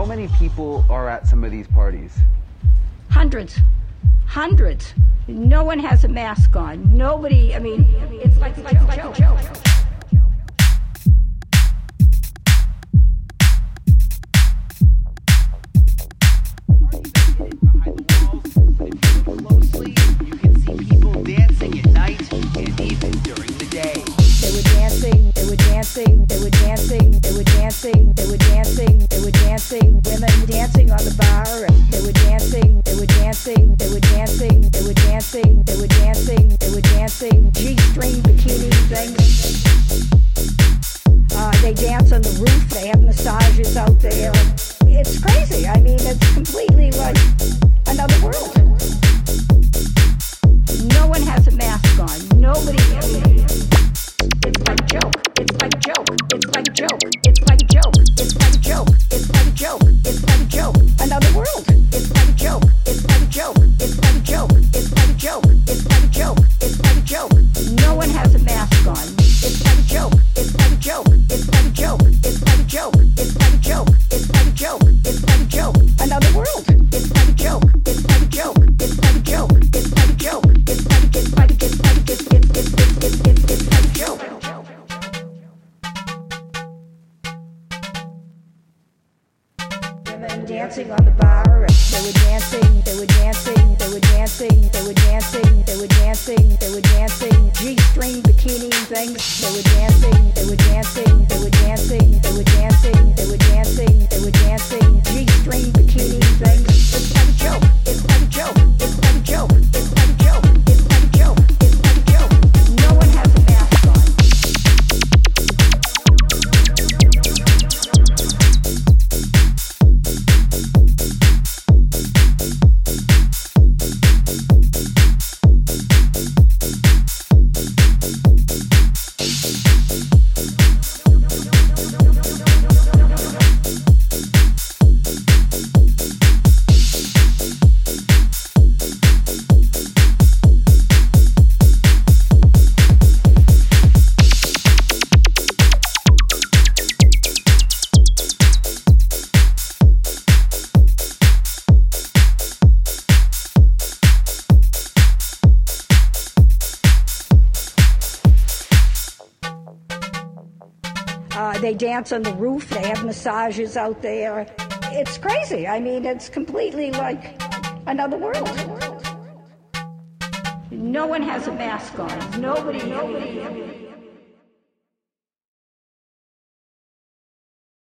How many people are at some of these parties? Hundreds. Hundreds. No one has a mask on. Nobody, I mean, it's like, it's like a joke. Closely, you can see dancing at night and even during the day. They were dancing, they were dancing, they were dancing, they were dancing, they were dancing, women dancing on the bar. They were dancing, they were dancing, they were dancing, they were dancing, they were dancing, they were dancing, G-string bikini things. Uh, they dance on the roof, they have massages out there. It's crazy. I mean, it's completely like another world. Dancing on the bar. They were They were dancing, they were dancing, they were dancing, they were dancing, they were dancing, Uh, they dance on the roof. They have massages out there. It's crazy. I mean, it's completely like another world. No one has a mask on. Nobody. Nobody.